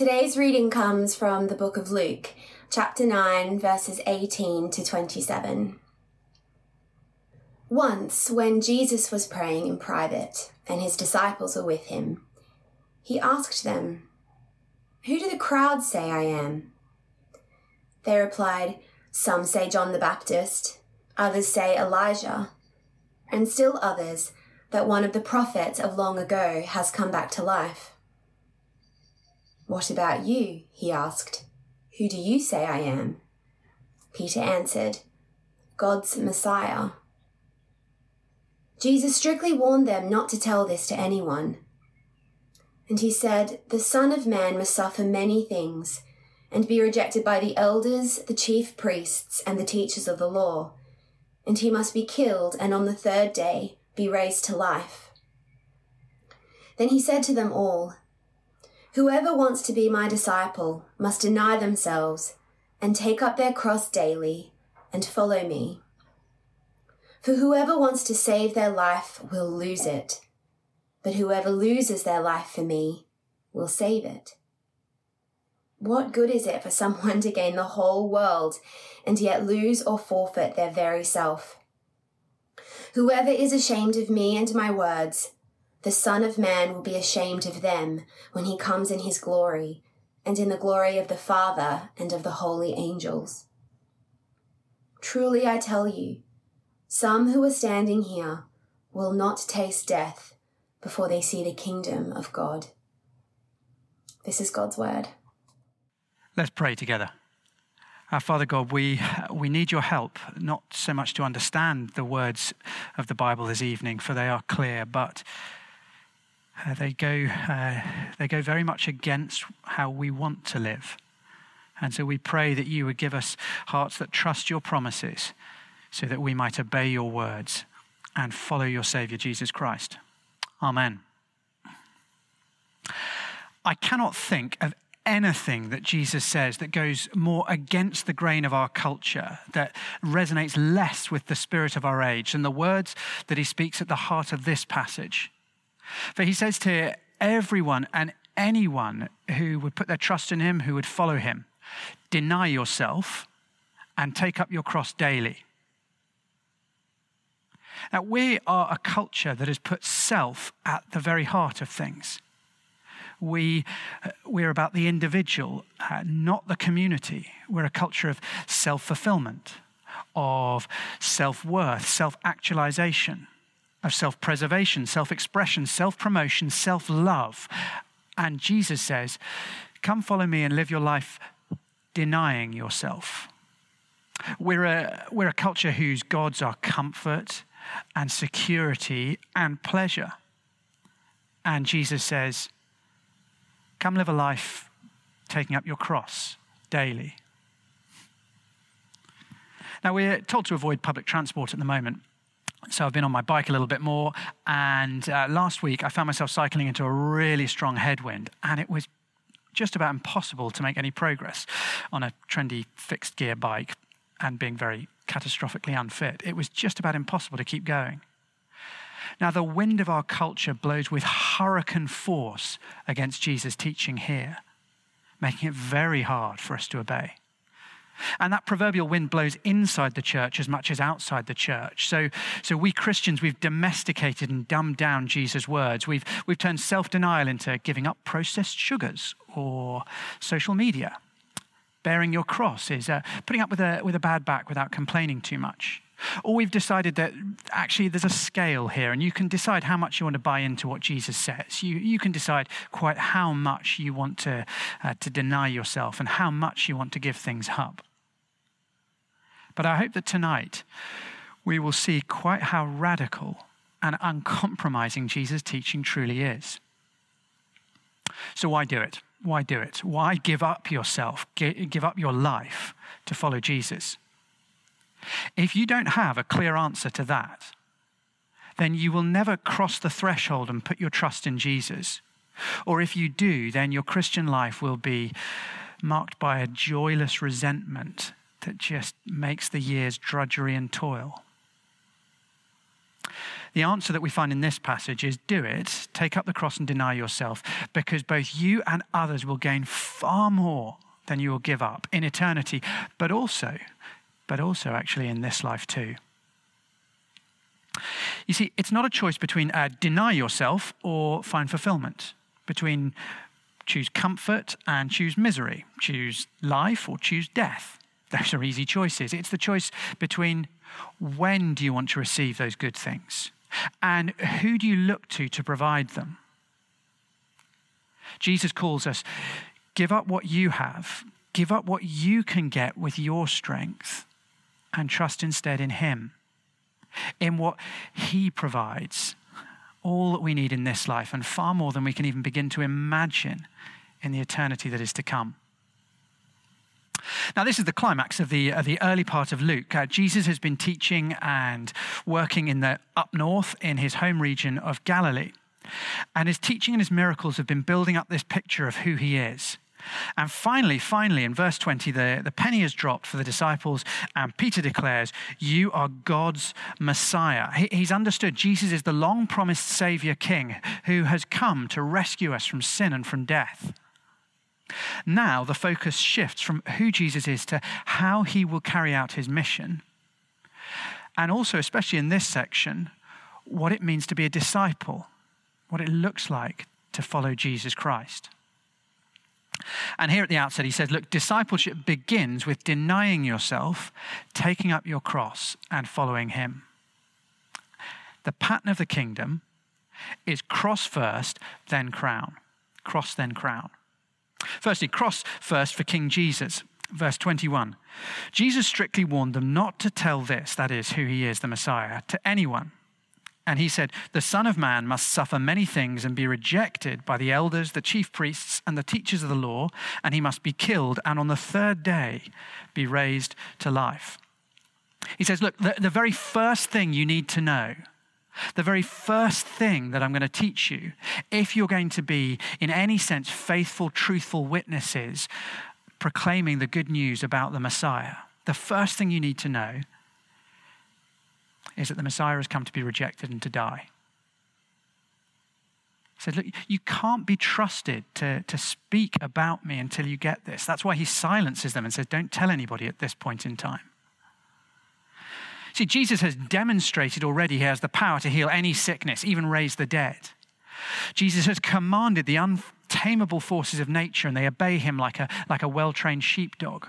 Today's reading comes from the book of Luke, chapter 9, verses 18 to 27. Once, when Jesus was praying in private and his disciples were with him, he asked them, Who do the crowds say I am? They replied, Some say John the Baptist, others say Elijah, and still others that one of the prophets of long ago has come back to life. What about you? he asked. Who do you say I am? Peter answered, God's Messiah. Jesus strictly warned them not to tell this to anyone. And he said, The Son of Man must suffer many things, and be rejected by the elders, the chief priests, and the teachers of the law, and he must be killed, and on the third day be raised to life. Then he said to them all, Whoever wants to be my disciple must deny themselves and take up their cross daily and follow me. For whoever wants to save their life will lose it, but whoever loses their life for me will save it. What good is it for someone to gain the whole world and yet lose or forfeit their very self? Whoever is ashamed of me and my words, the Son of Man will be ashamed of them when he comes in his glory, and in the glory of the Father and of the holy angels. Truly I tell you, some who are standing here will not taste death before they see the kingdom of God. This is God's word. Let's pray together. Our Father God, we, we need your help, not so much to understand the words of the Bible this evening, for they are clear, but uh, they, go, uh, they go very much against how we want to live. And so we pray that you would give us hearts that trust your promises so that we might obey your words and follow your Savior, Jesus Christ. Amen. I cannot think of anything that Jesus says that goes more against the grain of our culture, that resonates less with the spirit of our age than the words that he speaks at the heart of this passage. For he says to everyone and anyone who would put their trust in him, who would follow him, deny yourself and take up your cross daily. Now, we are a culture that has put self at the very heart of things. We, uh, we're about the individual, uh, not the community. We're a culture of self fulfillment, of self worth, self actualization of self preservation, self expression, self promotion, self love. And Jesus says, Come follow me and live your life denying yourself. We're a, we're a culture whose gods are comfort and security and pleasure. And Jesus says, Come live a life taking up your cross daily. Now, we're told to avoid public transport at the moment. So I've been on my bike a little bit more. And uh, last week, I found myself cycling into a really strong headwind, and it was just about impossible to make any progress on a trendy fixed gear bike and being very catastrophically unfit. It was just about impossible to keep going. Now, the wind of our culture blows with hurricane force against Jesus' teaching here, making it very hard for us to obey. And that proverbial wind blows inside the church as much as outside the church. So, so we Christians, we've domesticated and dumbed down Jesus' words. We've, we've turned self denial into giving up processed sugars or social media. Bearing your cross is uh, putting up with a, with a bad back without complaining too much. Or we've decided that actually there's a scale here, and you can decide how much you want to buy into what Jesus says. You, you can decide quite how much you want to, uh, to deny yourself and how much you want to give things up. But I hope that tonight we will see quite how radical and uncompromising Jesus' teaching truly is. So, why do it? Why do it? Why give up yourself, give up your life to follow Jesus? If you don't have a clear answer to that, then you will never cross the threshold and put your trust in Jesus. Or if you do, then your Christian life will be marked by a joyless resentment that just makes the years drudgery and toil. The answer that we find in this passage is do it, take up the cross and deny yourself, because both you and others will gain far more than you will give up in eternity, but also, but also actually in this life too. You see, it's not a choice between uh, deny yourself or find fulfillment, between choose comfort and choose misery, choose life or choose death. Those are easy choices. It's the choice between when do you want to receive those good things and who do you look to to provide them. Jesus calls us give up what you have, give up what you can get with your strength, and trust instead in Him, in what He provides all that we need in this life and far more than we can even begin to imagine in the eternity that is to come. Now, this is the climax of the, uh, the early part of Luke. Uh, Jesus has been teaching and working in the up north in his home region of Galilee. And his teaching and his miracles have been building up this picture of who he is. And finally, finally, in verse 20, the, the penny is dropped for the disciples, and Peter declares, You are God's Messiah. He, he's understood Jesus is the long promised Savior King who has come to rescue us from sin and from death. Now, the focus shifts from who Jesus is to how he will carry out his mission. And also, especially in this section, what it means to be a disciple, what it looks like to follow Jesus Christ. And here at the outset, he says, Look, discipleship begins with denying yourself, taking up your cross, and following him. The pattern of the kingdom is cross first, then crown. Cross, then crown. Firstly, cross first for King Jesus. Verse 21. Jesus strictly warned them not to tell this, that is, who he is, the Messiah, to anyone and he said, The Son of Man must suffer many things and be rejected by the elders, the chief priests, and the teachers of the law, and he must be killed, and on the third day be raised to life. He says, Look, the, the very first thing you need to know, the very first thing that I'm going to teach you, if you're going to be, in any sense, faithful, truthful witnesses proclaiming the good news about the Messiah, the first thing you need to know is that the Messiah has come to be rejected and to die. He said, Look, you can't be trusted to, to speak about me until you get this. That's why he silences them and says, Don't tell anybody at this point in time. See, Jesus has demonstrated already he has the power to heal any sickness, even raise the dead. Jesus has commanded the untamable forces of nature, and they obey him like a, like a well trained sheepdog.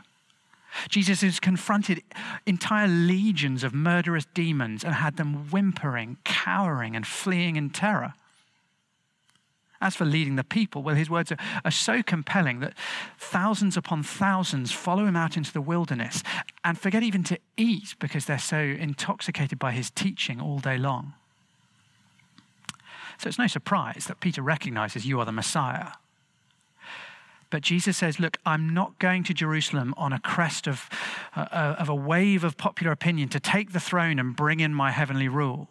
Jesus has confronted entire legions of murderous demons and had them whimpering, cowering, and fleeing in terror. As for leading the people, well, his words are, are, so compelling that thousands upon thousands follow him out into the wilderness and forget even to eat because they're so intoxicated by his teaching all day long. So it's no surprise that Peter recognizes you are the Messiah. But Jesus says, Look, I'm not going to Jerusalem on a crest of, uh, uh, of a wave of popular opinion to take the throne and bring in my heavenly rule.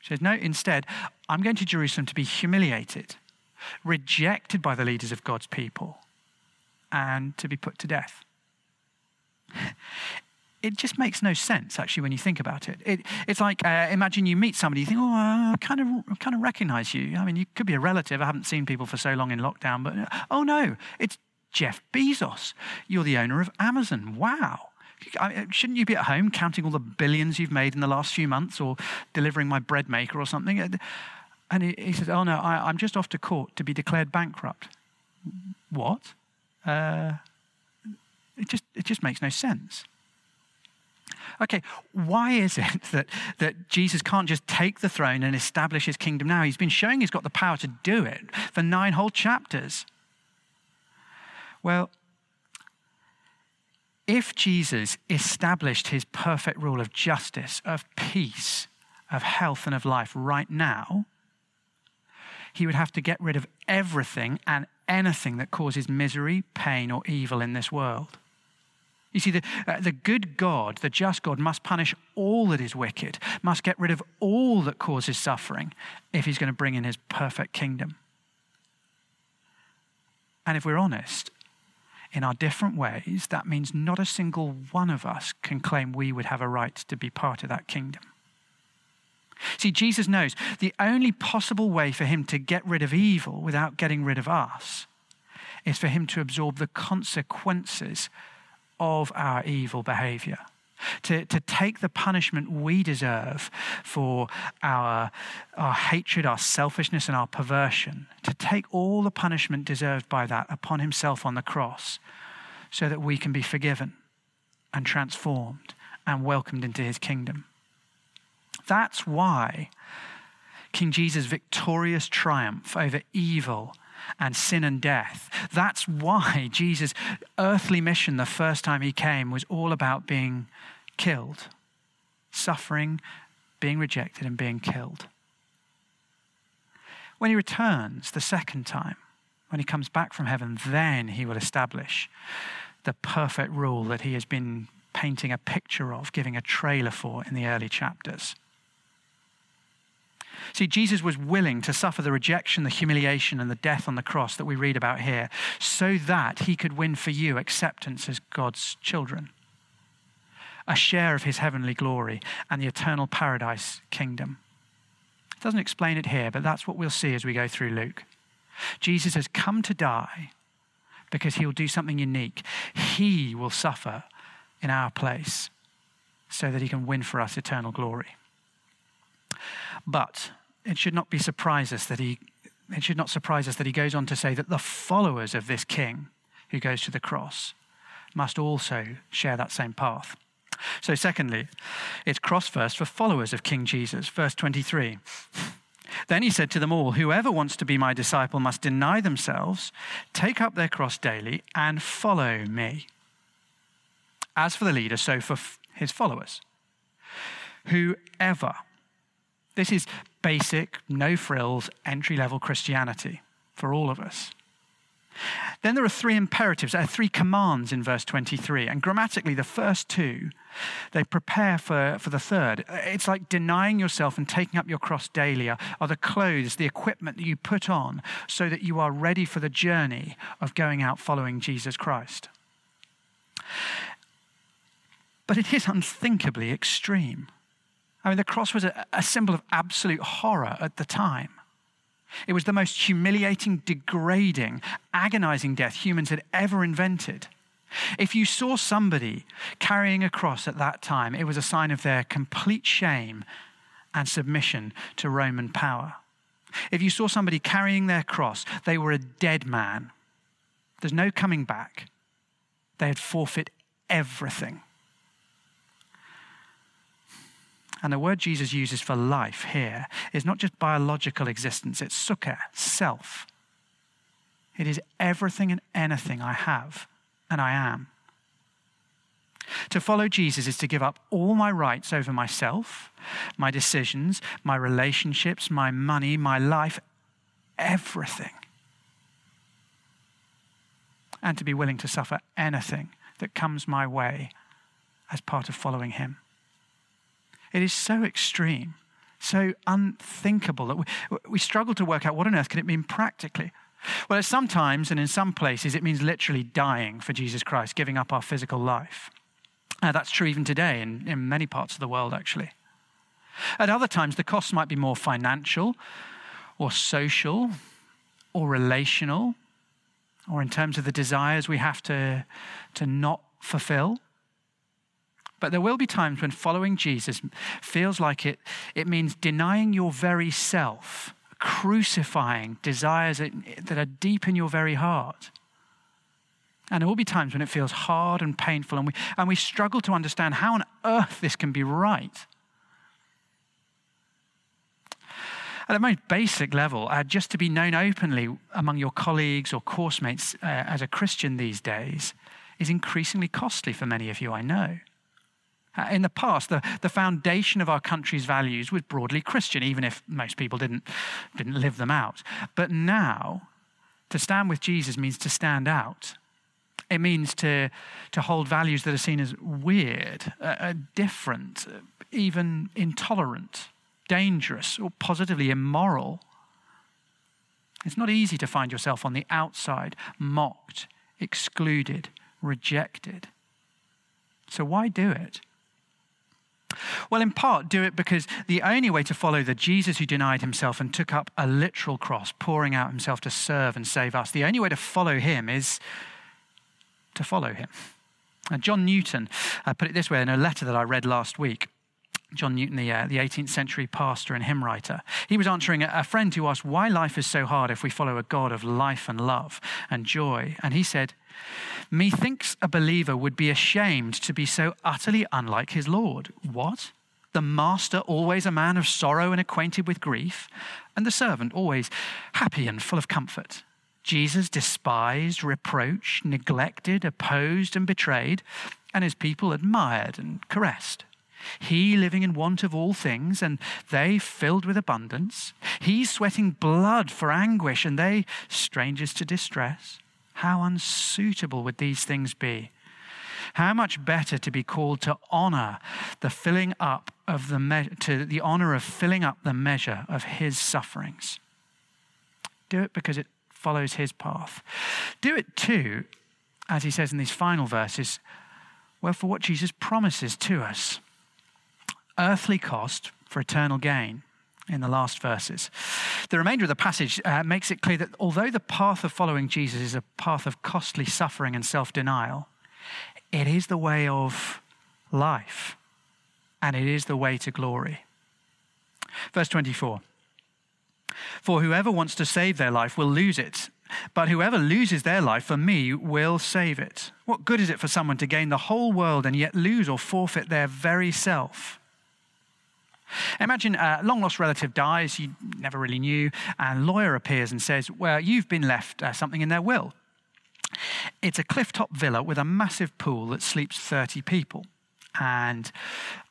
He says, No, instead, I'm going to Jerusalem to be humiliated, rejected by the leaders of God's people, and to be put to death it just makes no sense actually when you think about it. it it's like uh, imagine you meet somebody, you think, oh, I kind of kind of recognize you. I mean, you could be a relative. I haven't seen people for so long in lockdown, but uh, oh no, it's Jeff Bezos. You're the owner of Amazon. Wow. Shouldn't you be at home counting all the billions you've made in the last few months, or delivering my bread maker or something? And he, he says, "Oh no, I, am just off to court to be declared bankrupt." What? Uh, it just it just makes no sense. Okay, why is it that, that Jesus can't just take the throne and establish his kingdom now? He's been showing he's got the power to do it for nine whole chapters. Well, if Jesus established his perfect rule of justice, of peace, of health, and of life right now, he would have to get rid of everything and anything that causes misery, pain, or evil in this world. You see, the, uh, the good God, the just God, must punish all that is wicked, must get rid of all that causes suffering if he's going to bring in his perfect kingdom. And if we're honest, in our different ways, that means not a single one of us can claim we would have a right to be part of that kingdom. See, Jesus knows the only possible way for him to get rid of evil without getting rid of us is for him to absorb the consequences of our evil behavior. To, to take the punishment we deserve for our, our hatred, our selfishness, and our perversion, to take all the punishment deserved by that upon himself on the cross so that we can be forgiven and transformed and welcomed into his kingdom. That's why King Jesus' victorious triumph over evil and sin and death. That's why Jesus' earthly mission the first time he came was all about being killed, suffering, being rejected, and being killed. When he returns the second time, when he comes back from heaven, then he will establish the perfect rule that he has been painting a picture of, giving a trailer for in the early chapters. See, Jesus was willing to suffer the rejection, the humiliation, and the death on the cross that we read about here so that he could win for you acceptance as God's children, a share of his heavenly glory and the eternal paradise kingdom. It doesn't explain it here, but that's what we'll see as we go through Luke. Jesus has come to die because he will do something unique. He will suffer in our place so that he can win for us eternal glory. But it should not be surprise us that he it should not surprise us that he goes on to say that the followers of this king who goes to the cross must also share that same path. So, secondly, it's cross first for followers of King Jesus. Verse 23. Then he said to them all, Whoever wants to be my disciple must deny themselves, take up their cross daily, and follow me. As for the leader, so for his followers. Whoever this is basic, no frills, entry level Christianity for all of us. Then there are three imperatives, there are three commands in verse 23. And grammatically, the first two, they prepare for, for the third. Uh, it's like denying yourself and taking up your cross daily are, are the clothes, the equipment that you put on so that you are ready for the journey of going out following Jesus Christ. But it is unthinkably extreme. I mean, the cross was a, a symbol of absolute horror at the time. It was the most humiliating, degrading, agonizing death humans had ever invented. If you saw somebody carrying a cross at that time, it was a sign of their complete shame and submission to Roman power. If you saw somebody carrying their cross, they were a dead man. There's no coming back. They had forfeit everything. And the word Jesus uses for life here is not just biological existence, it's psuche, self. It is everything and anything I have and I am. To follow Jesus is to give up all my rights over myself, my decisions, my relationships, my money, my life, everything. And to be willing to suffer anything that comes my way as part of following him. It is so extreme, so unthinkable that we, we struggle to work out what on earth can it mean practically. Well, sometimes and in some places it means literally dying for Jesus Christ, giving up our physical life. Uh, that's true even today in, in many parts of the world, actually. At other times, the costs might be more financial or social or relational or in terms of the desires we have to, to not fulfill. But there will be times when following Jesus feels like it, it means denying your very self, crucifying desires that are deep in your very heart. And there will be times when it feels hard and painful, and we, and we struggle to understand how on earth this can be right. At the most basic level, uh, just to be known openly among your colleagues or course mates uh, as a Christian these days is increasingly costly for many of you, I know. Uh, in the past, the, the foundation of our country's values was broadly Christian, even if most people didn't, didn't live them out. But now, to stand with Jesus means to stand out. It means to, to hold values that are seen as weird, uh, uh different, uh, even intolerant, dangerous, or positively immoral. It's not easy to find yourself on the outside, mocked, excluded, rejected. So why do it? Well, in part, do it because the only way to follow the Jesus who denied himself and took up a literal cross, pouring out himself to serve and save us, the only way to follow him is to follow him. And John Newton uh, put it this way in a letter that I read last week. John Newton, the, uh, the 18th century pastor and hymn writer. He was answering a, a friend who asked why life is so hard if we follow a God of life and love and joy. And he said, Methinks a believer would be ashamed to be so utterly unlike his Lord. What? The master always a man of sorrow and acquainted with grief, and the servant always happy and full of comfort. Jesus despised, reproached, neglected, opposed, and betrayed, and his people admired and caressed. He living in want of all things, and they filled with abundance. He sweating blood for anguish, and they strangers to distress. How unsuitable would these things be? How much better to be called to honor the filling up of the me- to the honor of filling up the measure of his sufferings. Do it because it follows his path. Do it too, as he says in these final verses, well, for what Jesus promises to us earthly cost for eternal gain in the last verses. The remainder of the passage uh, makes it clear that although the path of following Jesus is a path of costly suffering and self denial, it is the way of life and it is the way to glory. Verse 24 For whoever wants to save their life will lose it, but whoever loses their life for me will save it. What good is it for someone to gain the whole world and yet lose or forfeit their very self? Imagine a long lost relative dies, you never really knew, and a lawyer appears and says, Well, you've been left uh, something in their will. It's a cliff top villa with a massive pool that sleeps 30 people. And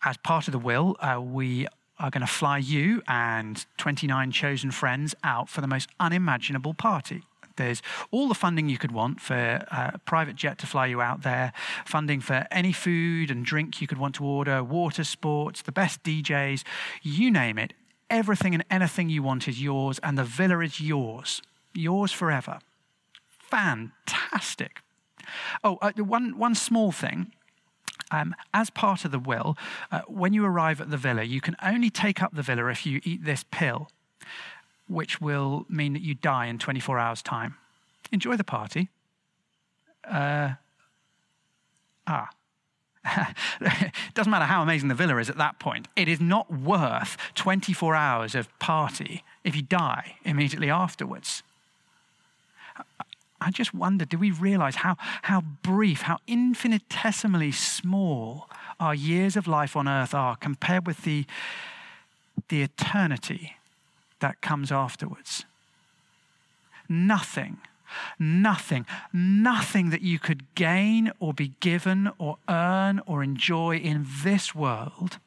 as part of the will, uh, we are going to fly you and 29 chosen friends out for the most unimaginable party. There's all the funding you could want for a private jet to fly you out there, funding for any food and drink you could want to order, water sports, the best DJs, you name it. Everything and anything you want is yours, and the villa is yours, yours forever. Fantastic. Oh, uh, one, one small thing. Um, as part of the will, uh, when you arrive at the villa, you can only take up the villa if you eat this pill which will mean that you die in 24 hours' time. Enjoy the party. Uh, ah. it doesn't matter how amazing the villa is at that point. It is not worth 24 hours of party if you die immediately afterwards. I just wonder do we realize how, how brief, how infinitesimally small our years of life on earth are compared with the, the eternity that comes afterwards. Nothing, nothing, nothing that you could gain or be given or earn or enjoy in this world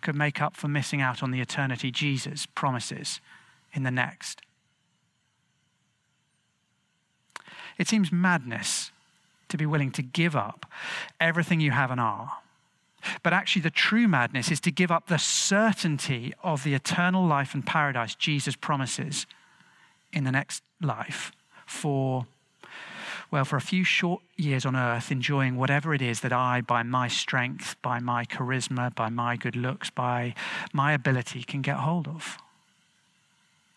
could make up for missing out on the eternity Jesus promises in the next. It seems madness to be willing to give up everything you have and are but actually, the true madness is to give up the certainty of the eternal life and paradise Jesus promises in the next life for, well, for a few short years on earth, enjoying whatever it is that I, by my strength, by my charisma, by my good looks, by my ability, can get hold of.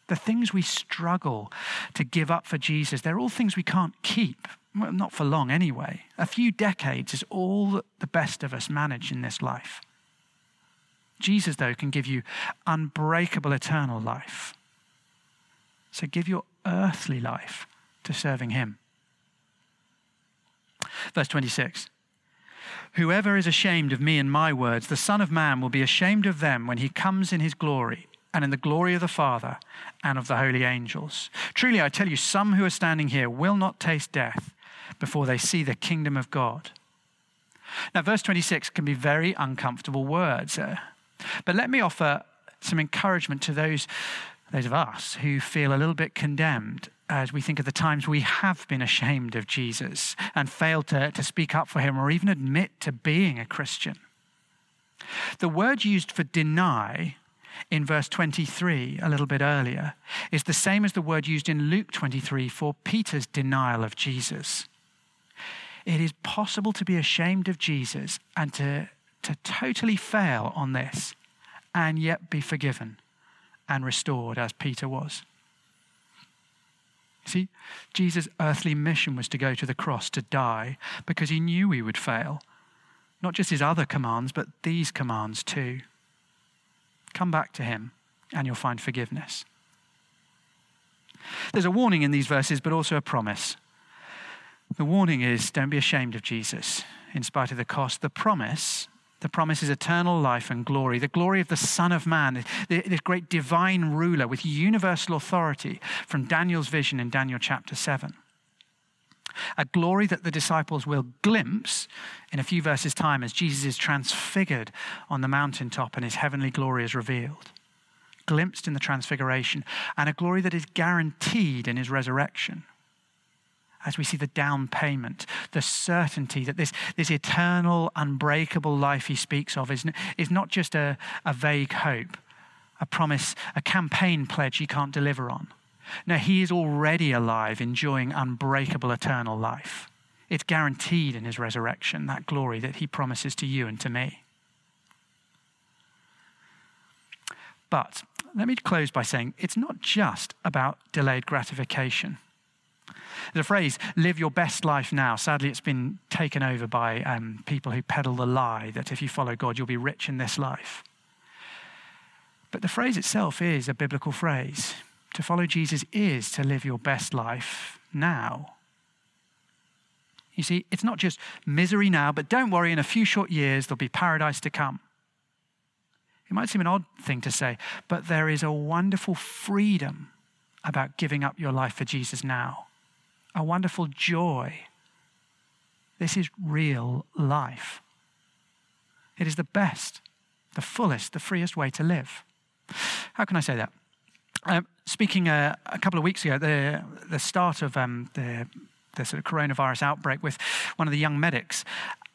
The things we struggle to give up for Jesus, they're all things we can't keep well, not for long anyway. A few decades is all that the best of us manage in this life. Jesus, though, can give you unbreakable eternal life. So give your earthly life to serving Him. Verse 26 Whoever is ashamed of me and my words, the Son of Man will be ashamed of them when he comes in his glory and in the glory of the Father and of the holy angels. Truly, I tell you, some who are standing here will not taste death before they see the kingdom of God. Now, verse 26 can be very uncomfortable words, uh, but let me offer some encouragement to those, those of us who feel a little bit condemned as we think of the times we have been ashamed of Jesus and failed to, to speak up for him or even admit to being a Christian. The word used for deny in verse 23, a little bit earlier, is the same as the word used in Luke 23 for Peter's denial of Jesus. It is possible to be ashamed of Jesus and to to totally fail on this and yet be forgiven and restored as Peter was. See, Jesus' earthly mission was to go to the cross to die because he knew he would fail. Not just his other commands, but these commands too. Come back to him and you'll find forgiveness. There's a warning in these verses, but also a promise. The warning is don't be ashamed of Jesus in spite of the cost. The promise the promise is eternal life and glory, the glory of the Son of Man, this great divine ruler with universal authority from Daniel's vision in Daniel chapter 7. A glory that the disciples will glimpse in a few verses' time as Jesus is transfigured on the mountaintop and his heavenly glory is revealed. Glimpsed in the transfiguration, and a glory that is guaranteed in his resurrection as we see the down payment, the certainty that this, this eternal, unbreakable life he speaks of is, is not just a, a vague hope, a promise, a campaign pledge he can't deliver on. No, he is already alive, enjoying unbreakable eternal life. It's guaranteed in his resurrection, that glory that he promises to you and to me. But let me close by saying it's not just about delayed gratification. A phrase, live your best life now. Sadly, it's been taken over by um, people who peddle the lie that if you follow God, you'll be rich in this life. But the phrase itself is a biblical phrase. To follow Jesus is to live your best life now. You see, it's not just misery now, but don't worry, in a few short years, there'll be paradise to come. It might seem an odd thing to say, but there is a wonderful freedom about giving up your life for Jesus now a wonderful joy. This is real life. It is the best, the fullest, the freest way to live. How can I say that? Um, speaking uh, a couple of weeks ago, the, the start of um, the, the sort of coronavirus outbreak with one of the young medics,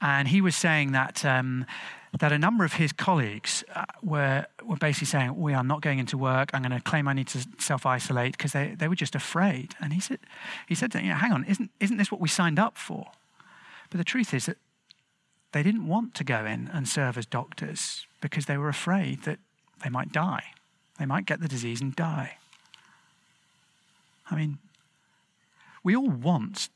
and he was saying that um, that a number of his colleagues uh, were, were basically saying, We are not going into work. I'm going to claim I need to self isolate because they, they were just afraid. And he said, he said to, you know, Hang on, isn't, isn't this what we signed up for? But the truth is that they didn't want to go in and serve as doctors because they were afraid that they might die. They might get the disease and die. I mean, we all want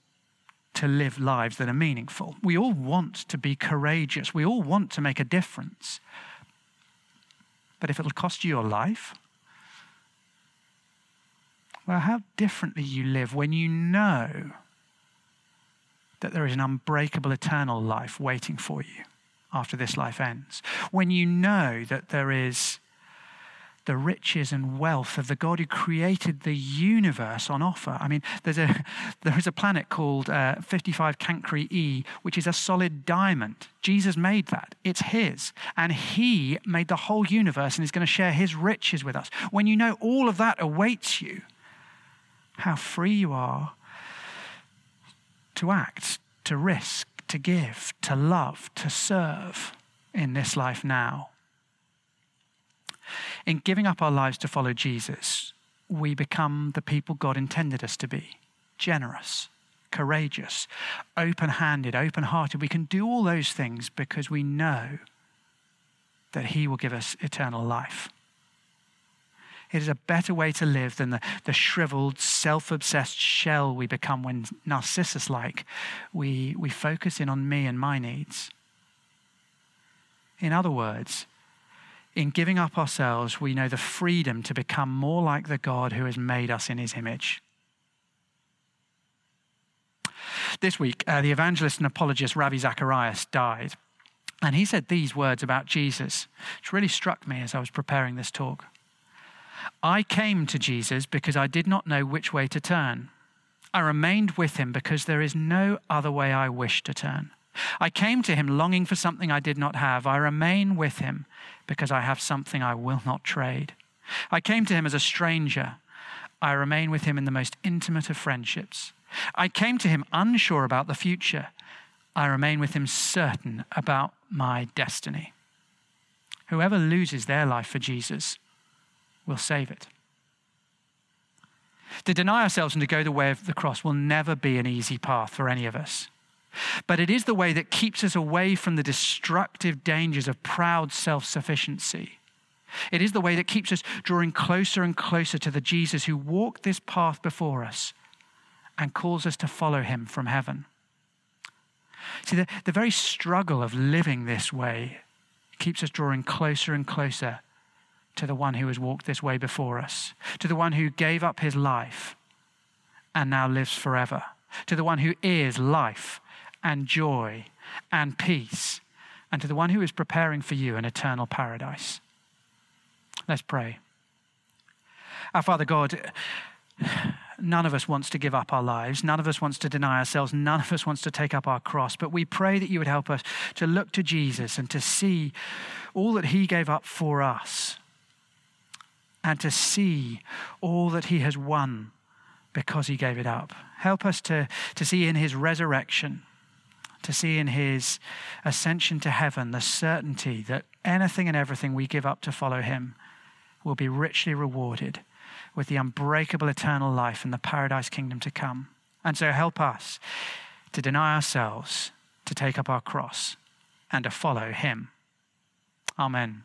to live lives that are meaningful. We all want to be courageous. We all want to make a difference. But if it'll cost you your life, well, how differently you live when you know that there is an unbreakable eternal life waiting for you after this life ends. When you know that there is the riches and wealth of the God who created the universe on offer. I mean, there's a, there is a planet called uh, 55 Cancri E, which is a solid diamond. Jesus made that. It's His. And He made the whole universe and is going to share His riches with us. When you know all of that awaits you, how free you are to act, to risk, to give, to love, to serve in this life now. In giving up our lives to follow Jesus, we become the people God intended us to be generous, courageous, open handed, open hearted. We can do all those things because we know that He will give us eternal life. It is a better way to live than the, the shriveled, self obsessed shell we become when Narcissus like we, we focus in on me and my needs. In other words, in giving up ourselves, we know the freedom to become more like the God who has made us in his image. This week, uh, the evangelist and apologist Ravi Zacharias died. And he said these words about Jesus, which really struck me as I was preparing this talk. I came to Jesus because I did not know which way to turn. I remained with him because there is no other way I wish to turn. I came to him longing for something I did not have. I remain with him because I have something I will not trade. I came to him as a stranger. I remain with him in the most intimate of friendships. I came to him unsure about the future. I remain with him certain about my destiny. Whoever loses their life for Jesus will save it. To deny ourselves and to go the way of the cross will never be an easy path for any of us. But it is the way that keeps us away from the destructive dangers of proud self sufficiency. It is the way that keeps us drawing closer and closer to the Jesus who walked this path before us and calls us to follow him from heaven. See, the, the very struggle of living this way keeps us drawing closer and closer to the one who has walked this way before us, to the one who gave up his life and now lives forever, to the one who is life and joy and peace, and to the one who is preparing for you an eternal paradise. Let's pray. Our Father God, none of us wants to give up our lives. None of us wants to deny ourselves. None of us wants to take up our cross. But we pray that you would help us to look to Jesus and to see all that he gave up for us and to see all that he has won because he gave it up. Help us to, to see in his resurrection, to see in his ascension to heaven, the certainty that anything and everything we give up to follow him will be richly rewarded with the unbreakable eternal life and the paradise kingdom to come. And so help us to deny ourselves, to take up our cross, and to follow him. Amen.